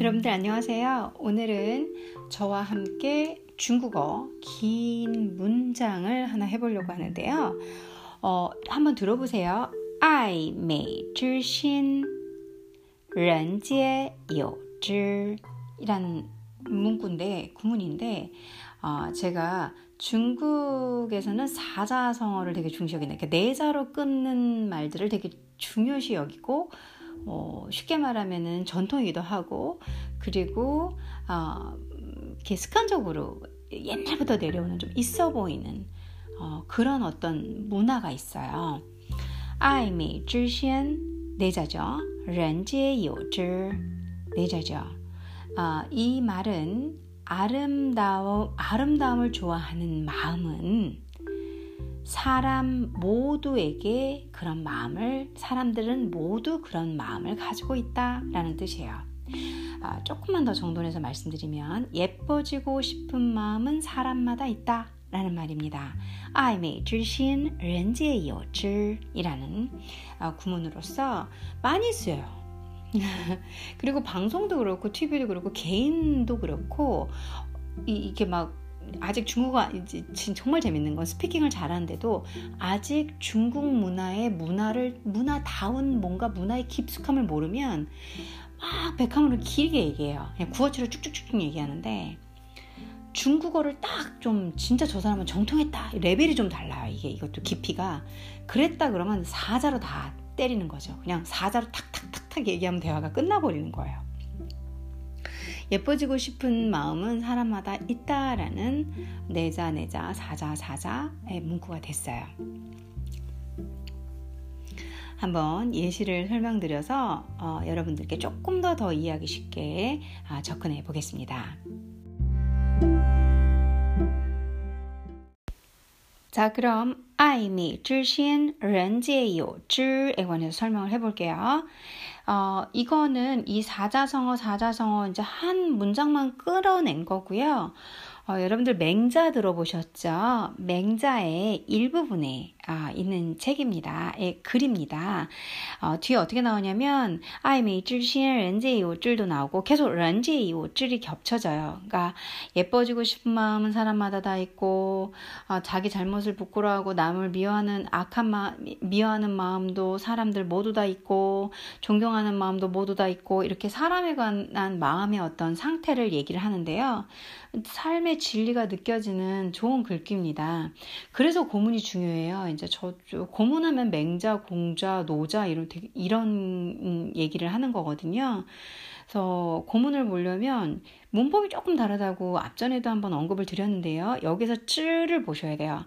여러분들 안녕하세요. 오늘은 저와 함께 중국어 긴 문장을 하나 해보려고 하는데요. 어, 한번 들어보세요. 爱美之心人皆有 之 이라는 문구인데 구문인데 어, 제가 중국에서는 사자성어를 되게 중시하게 그러니까 네자로 끊는 말들을 되게 중요시 여기고 어, 쉽게 말하면은 전통이기도 하고 그리고 어, 이렇게 습관적으로 옛날부터 내려오는 좀 있어 보이는 어, 그런 어떤 문화가 있어요. 爱美之心 내자죠. 人皆有之 내자죠. 어, 이 말은 아름다움 아름다움을 좋아하는 마음은 사람 모두에게 그런 마음을 사람들은 모두 그런 마음을 가지고 있다라는 뜻이에요. 아, 조금만 더 정돈해서 말씀드리면 예뻐지고 싶은 마음은 사람마다 있다라는 말입니다. 爱美之心人皆有之이라는 아, 구문으로서 많이 쓰여요. 그리고 방송도 그렇고 TV도 그렇고 개인도 그렇고 이, 게막 아직 중국어 이제 정말 재밌는 건 스피킹을 잘하는데도 아직 중국 문화의 문화를 문화다운 뭔가 문화의 깊숙함을 모르면 막 백함으로 길게 얘기해요. 그냥 구어체로 쭉쭉쭉 얘기하는데 중국어를 딱 좀 진짜 저 사람은 정통했다 레벨이 좀 달라요. 이게 이것도 깊이가 그랬다 그러면 사자로 다 때리는 거죠. 그냥 사자로 탁탁탁탁 얘기하면 대화가 끝나버리는 거예요. 예뻐지고 싶은 마음은 사람마다 있다라는 내자 내자 사자 사자의 문구가 됐어요. 한번 예시를 설명드려서 어, 여러분들께 조금 더더 이해하기 쉽게 아, 접근해 보겠습니다. 자, 그럼 아이미, 쯔신, 렌제요, 쯔에 관해서 설명을 해볼게요. 어, 이거는 이 사자성어, 사자성어 이제 한 문장만 끌어낸 거고요. 어, 여러분들 맹자 들어보셨죠? 맹자의 일부분에 아, 있는 책입니다. 예, 글입니다. 어, 뒤에 어떻게 나오냐면 아이메이질신 렌제이 오줄도 나오고 계속 렌제이 오줄이 겹쳐져요. 그러니까 예뻐지고 싶은 마음은 사람마다 다 있고 어, 자기 잘못을 부끄러워하고 남을 미워하는 악한 마 미워하는 마음도 사람들 모두 다 있고 존경하는 마음도 모두 다 있고 이렇게 사람에 관한 마음의 어떤 상태를 얘기를 하는데요. 삶의 진리가 느껴지는 좋은 글귀입니다. 그래서 고문이 중요해요. 이제 저 고문하면 맹자, 공자, 노자 이런 되게 이런 얘기를 하는 거거든요. 그래서 고문을 보려면 문법이 조금 다르다고 앞전에도 한번 언급을 드렸는데요. 여기서 쯔를 보셔야 돼요.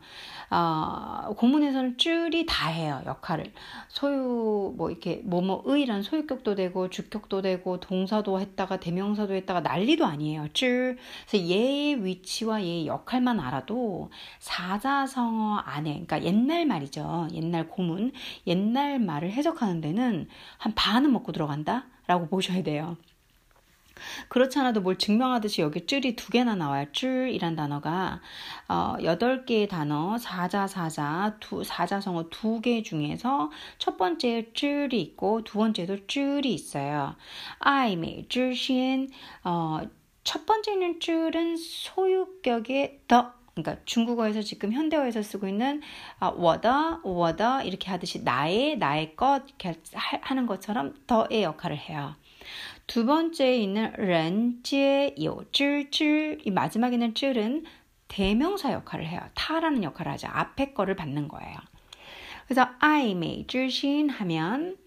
어, 고문에서는 쯔이 다 해요, 역할을. 소유, 뭐, 이렇게, 뭐뭐의란 소유격도 되고, 주격도 되고, 동사도 했다가, 대명사도 했다가, 난리도 아니에요. 쯔. 그래서 얘의 위치와 얘의 역할만 알아도, 사자성어 안에, 그러니까 옛날 말이죠. 옛날 고문. 옛날 말을 해석하는 데는 한 반은 먹고 들어간다? 라고 보셔야 돼요. 그렇지 않아도 뭘 증명하듯이 여기 줄이 두 개나 나와요. 줄이란 단어가 어, 8개의 단어 사자 사자 두 사자성어 두 개 중에서 첫 번째 줄이 있고 두 번째도 줄이 있어요. 아이메 줄신 어, 첫 번째는 줄은 소유격의 더 그러니까 중국어에서 지금 현대어에서 쓰고 있는 아, 워더, 워더 이렇게 하듯이 나의, 나의 것 이렇게 하는 것처럼 더의 역할을 해요. 두 번째에 있는 人皆有知知이 마지막에 있는 知은 대명사 역할을 해요. 타라는 역할을 하죠. 앞에 거를 받는 거예요. 그래서 爱美之心 하면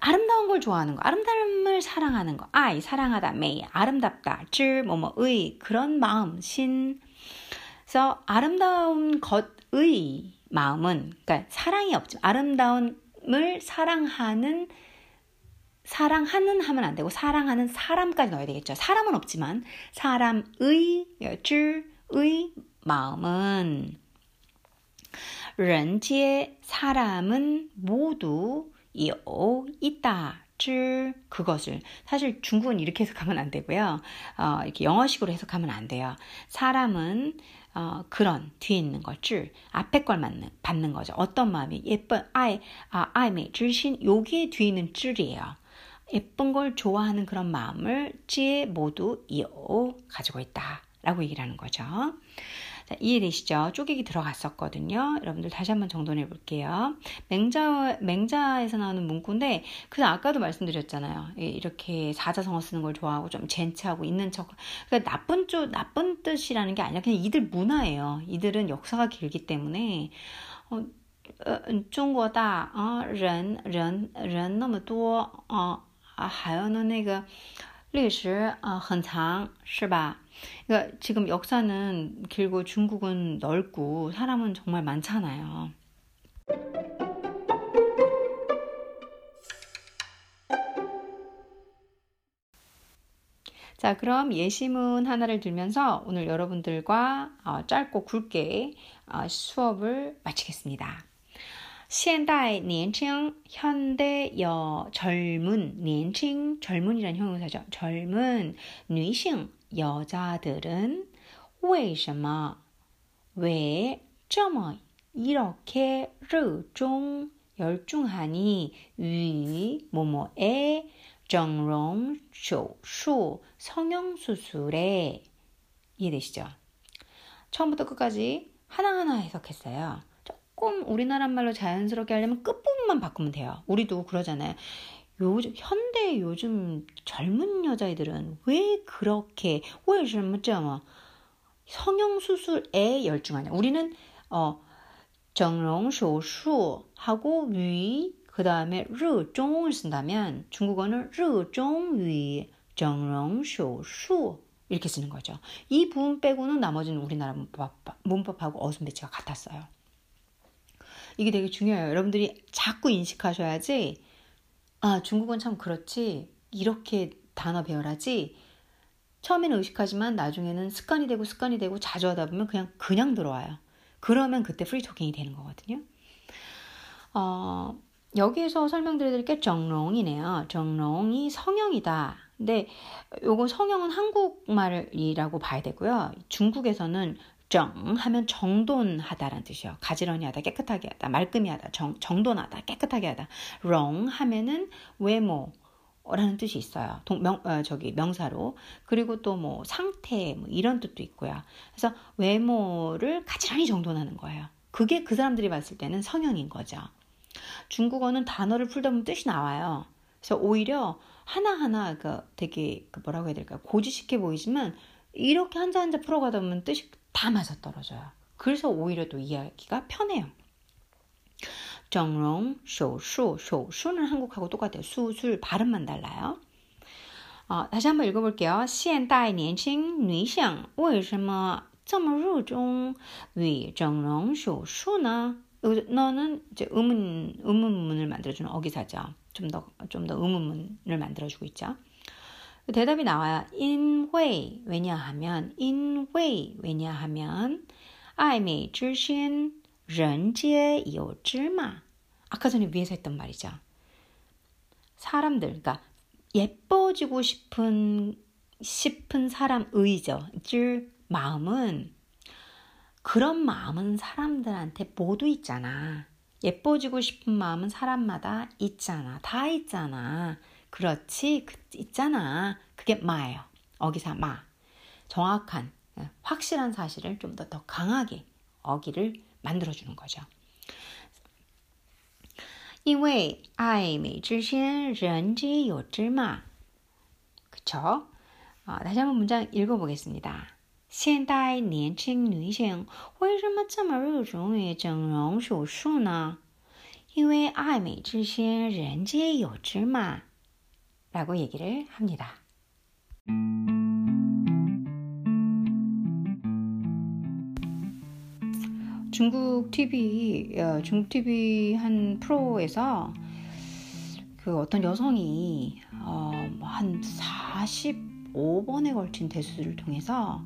아름다운 걸 좋아하는 거, 아름다움을 사랑하는 거, 아이 사랑하다, 메이 아름답다, 질 뭐뭐의 그런 마음, 신. 그래서 아름다운 것의 마음은 그러니까 사랑이 없죠. 아름다움을 사랑하는 사랑하는 하면 안 되고 사랑하는 사람까지 넣어야 되겠죠. 사람은 없지만 사람의 즈의 마음은 人皆 사람은 모두 요 있다 줄 그것을 사실 중국은 이렇게 해석하면 안 되고요. 어, 이렇게 영어식으로 해석하면 안 돼요. 사람은 어, 그런 뒤에 있는 걸 줄, 앞에 걸 맞는, 받는 거죠. 어떤 마음이 예쁜 아이, 아, 아이메 줄신 여기에 뒤에 있는 줄이에요. 예쁜 걸 좋아하는 그런 마음을 찌에 모두 이어 가지고 있다라고 얘기를 하는 거죠. 자, 이해되시죠? 쪼개기 들어갔었거든요. 여러분들 다시 한번 정돈해 볼게요. 맹자, 맹자에서 나오는 문구인데, 그 아까도 말씀드렸잖아요. 이렇게 사자성어 쓰는 걸 좋아하고 좀 젠치하고 있는 척. 그러니까 나쁜 쪽, 나쁜 뜻이라는 게 아니라 그냥 이들 문화예요. 이들은 역사가 길기 때문에, 어, 中国大啊人人那么多啊 啊还有呢那个历史啊很长是吧？ 그러니까 지금 역사는 길고 중국은 넓고 사람은 정말 많잖아요. 자, 그럼 예시문 하나를 들면서 오늘 여러분들과 어, 짧고 굵게 어, 수업을 마치겠습니다. 现代年轻 현대 여 젊은 年轻 젊은이란 형용사죠. 젊은 女性 여자들은 为什么왜这么 이렇게 热衷 열중하니 위 뭐뭐에 정롱 쇼수 성형수술에 이해되시죠? 처음부터 끝까지 하나하나 해석했어요. 조금 우리나라 말로 자연스럽게 하려면 끝부분만 바꾸면 돼요. 우리도 그러잖아요. 요즘 현대 요즘 젊은 여자애들은 왜 그렇게 왜 젊었잖아 성형 수술에 열중하냐? 우리는 어 정롱 쇼수 하고 위 그다음에 르종을 쓴다면 중국어는 르종위 정롱 쇼수 이렇게 쓰는 거죠. 이 부분 빼고는 나머지는 우리나라 문법, 문법하고 어순 배치가 같았어요. 이게 되게 중요해요. 여러분들이 자꾸 인식하셔야지 아, 중국은 참 그렇지. 이렇게 단어 배열하지. 처음에는 의식하지만 나중에는 습관이 되고 습관이 되고 자주 하다 보면 그냥 그냥 들어와요. 그러면 그때 free talking이 되는 거거든요. 어, 여기에서 설명드릴 게 정롱이네요. 정롱이 성형이다. 근데 요거 성형은 한국말이라고 봐야 되고요. 중국에서는 정 하면 정돈하다라는 뜻이요. 가지런히 하다, 깨끗하게 하다, 말끔히 하다, 정, 정돈하다, 깨끗하게 하다. 롱 하면은 외모, 라는 뜻이 있어요. 동, 명, 어, 저기 명사로. 그리고 또 뭐 상태 뭐 이런 뜻도 있고요. 그래서 외모를 가지런히 정돈하는 거예요. 그게 그 사람들이 봤을 때는 성형인 거죠. 중국어는 단어를 풀다 보면 뜻이 나와요. 그래서 오히려 하나하나 그 되게 그 뭐라고 해야 될까요? 고지식해 보이지만 이렇게 한자 한자 풀어가다 보면 뜻이 다 맞아떨어져요. 그래서 오히려 또 이해하기가 편해요. 정롱, 쇼수, 쇼수는 한국하고 똑같아요. 수술 발음만 달라요. 어, 다시 한번 읽어볼게요. 现代年轻女性为什么这么热衷于整容手术呢? 너는 이제 의문 의문문을 만들어주는 어기사죠. 좀 더 좀 더 의문문을 만들어주고 있죠. 대답이 나와요. 인회 왜냐하면 인회 왜냐하면 爱美之心人皆有之마 아까 전에 위에서 했던 말이죠. 사람들 그러니까 예뻐지고 싶은 싶은 사람의죠. 줄 마음은 그런 마음은 사람들한테 모두 있잖아. 예뻐지고 싶은 마음은 사람마다 있잖아. 다 있잖아. 그렇지, 그, 있잖아. 그게 마예요. 어기사 마. 정확한, 예, 확실한 사실을 좀 더 더 강하게 어기를 만들어주는 거죠. 因为爱美之心人皆有之마 그쵸? 어, 다시 한번 문장 읽어보겠습니다. 现代年轻女性为什么这么热衷于整容手术呢？因为爱美之心人皆有之마 라고 얘기를 합니다. 중국 TV, 어, 중국 TV 한 프로에서 그 어떤 여성이 어, 뭐한 45번에 걸친 대수를 통해서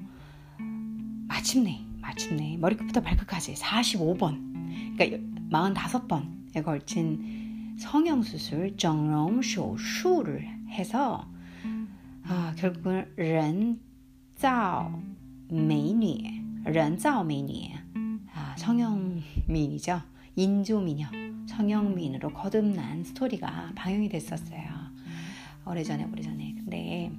마침내, 마침내 머리끝부터 발끝까지 45번, 그러니까 45번에 걸친 성형수술, 정롱, 쇼수를 해서 아, 결국은 렌자오 메니, 렌자오 메니, 아, 성형민이죠. 인조미녀, 성형민으로 거듭난 스토리가 방영이 됐었어요. 오래전에, 오래전에. 근데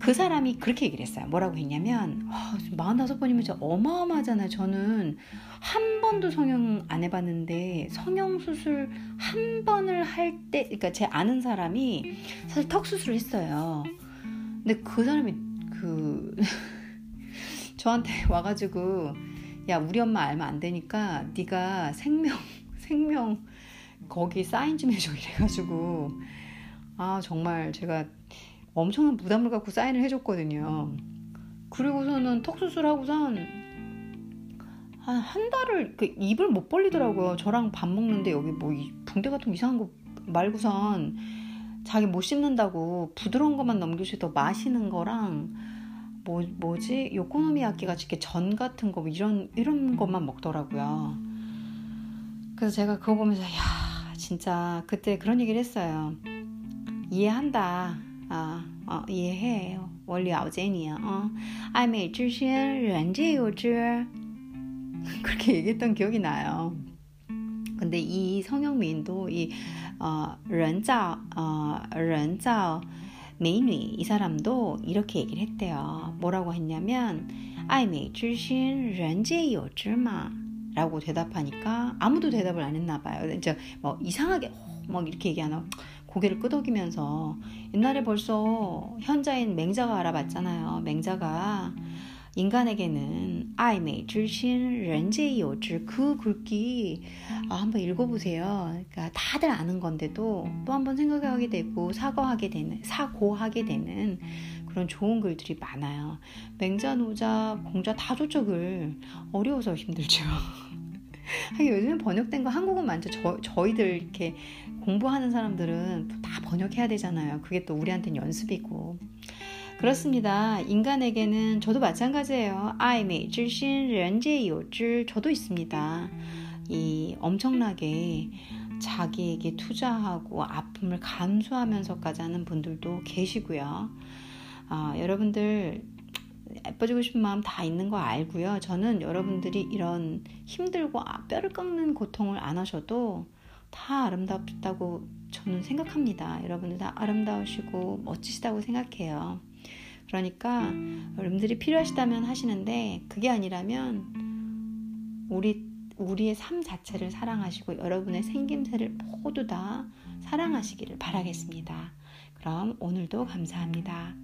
그 사람이 그렇게 얘기를 했어요. 뭐라고 했냐면, 어, 45번이면 진짜 어마어마하잖아요. 저는 한 번도 성형 안 해봤는데, 성형수술 한 번을 할 때, 그러니까 제 아는 사람이 사실 턱수술을 했어요. 근데 그 사람이 그, 저한테 와가지고, 야, 우리 엄마 알면 안 되니까, 네가 생명, 생명, 거기 사인 좀 해줘. 이래가지고, 아, 정말 제가 엄청난 부담을 갖고 사인을 해줬거든요. 그리고서는 턱수술하고선 한, 한 달을 그 입을 못 벌리더라고요. 저랑 밥 먹는데 여기 뭐 붕대 같은 이상한 거 말고선 자기 못 씹는다고 부드러운 것만 넘겨주더 마시는 거랑 뭐 뭐지 요코노미야끼 같이 이렇게 전 같은 거 뭐 이런 이런 것만 먹더라고요. 그래서 제가 그거 보면서 야 진짜 그때 그런 얘기를 했어요. 이해한다. 아, 어, 이해해. 원리 아우제니야. 어. 爱美之心人皆有之. 그렇게 얘기했던 기억이 나요. 근데 이 성형민도 이 어, 人造 어, 人造 美女 이 사람도 이렇게 얘기를 했대요. 뭐라고 했냐면 爱美之心人皆有之嘛. 라고 대답하니까 아무도 대답을 안 했나 봐요. 이제 뭐 이상하게 막 이렇게 얘기하나 고개를 끄덕이면서 옛날에 벌써 현자인 맹자가 알아봤잖아요. 맹자가 인간에게는 아이메 질신 렌제이오즈 그 글귀 아, 한번 읽어보세요. 그러니까 다들 아는 건데도 또 한번 생각하게 되고 사과하게 되는 사고하게 되는 그런 좋은 글들이 많아요. 맹자, 노자, 공자 다 좋죠 글 어려워서 힘들죠. 요즘 번역된 거 한국은 많죠. 저, 저희들 이렇게 공부하는 사람들은 다 번역해야 되잖아요. 그게 또 우리한테는 연습이고. 그렇습니다. 인간에게는 저도 마찬가지예요. 아이메 질신 렌제 요질 저도 있습니다. 이 엄청나게 자기에게 투자하고 아픔을 감수하면서까지 하는 분들도 계시고요. 아, 여러분들 예뻐지고 싶은 마음 다 있는 거 알고요. 저는 여러분들이 이런 힘들고 아, 뼈를 깎는 고통을 안 하셔도 다 아름답다고 저는 생각합니다. 여러분들 다 아름다우시고 멋지시다고 생각해요. 그러니까 여러분들이 필요하시다면 하시는데 그게 아니라면 우리 우리의 삶 자체를 사랑하시고 여러분의 생김새를 모두 다 사랑하시기를 바라겠습니다. 그럼 오늘도 감사합니다.